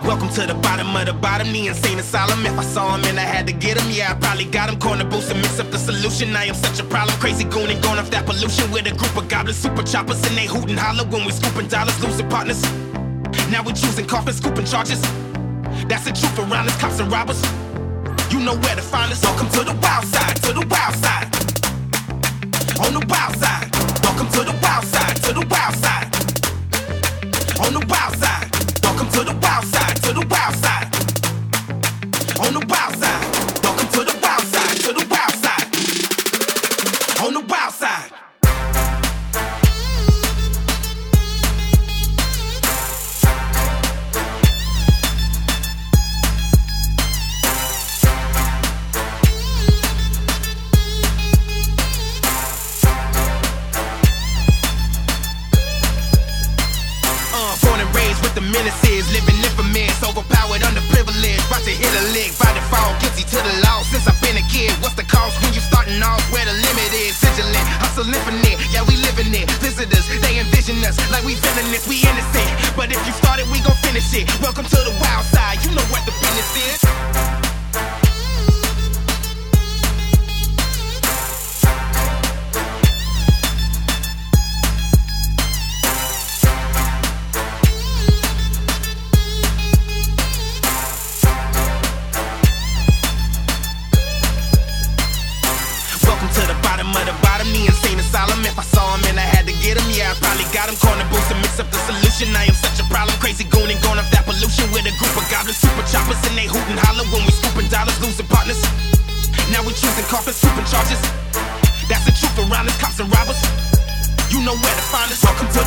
Welcome to the bottom of the bottom, the insane asylum. If I saw him and I had to get him, yeah, I probably got him. Corner boost and mix up the solution. I am such a problem. Crazy goon and going off that pollution with a group of goblins, super choppers, and they hootin' holler when we scooping dollars, losing partners. Now we choosing coffins, scooping charges. That's the truth around us, cops and robbers. You know where to find us. Welcome to the wild side, to the wild side. On the wild side. Welcome to the wild side, to the wild side. On the wild menaces, living infamous, overpowered, underprivileged, about to hit a lick, by default, guilty to the law. Since I've been a kid, what's the cost when you starting off where the limit is? Vigilant, hustle infinite, yeah we living it. Visitors, they envision us like we villainous, we innocent. But if you started, we gon' finish it. Welcome to the wild side, you know what the business is. Bottom of the bottom, the insane asylum. If I saw him and I had to get him, yeah, I probably got him. Corner boost and mix up the solution. I am such a problem, crazy goon and going off that pollution with a group of goblins, super choppers, and they hootin' holler when we scooping dollars, losing partners. Now we choosing coffins, scooping charges. That's the truth around us, cops and robbers. You know where to find us. Welcome to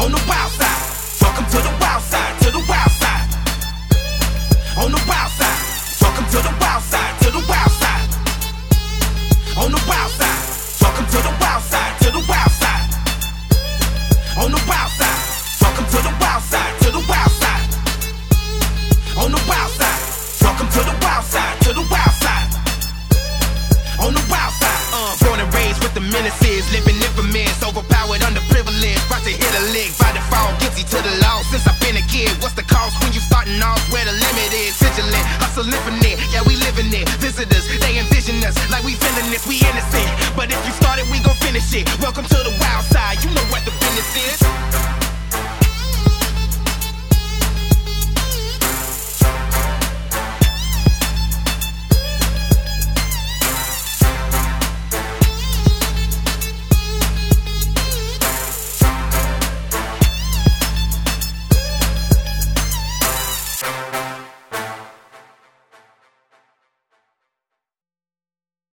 On the wild side. Welcome to the wild side, to the wild side. On the wild side. Welcome to the wild side, to the wild side. On the wild side. Welcome to the wild side, to the wild side. On the wild side. Welcome to the wild side, to the wild side. On the wild side. Welcome to the wild side, to the wild side. On the wild side. Uh, born and raised with the menaces, living infamous, overpowered, about to hit a lick by default, guilty to the law. Since I've been a kid, what's the cost when you starting off where the limit is? Vigilant, hustle infinite, yeah we living it. Visitors, they envision us like we feeling this, we innocent. But if you started, we gon' finish it. Welcome to the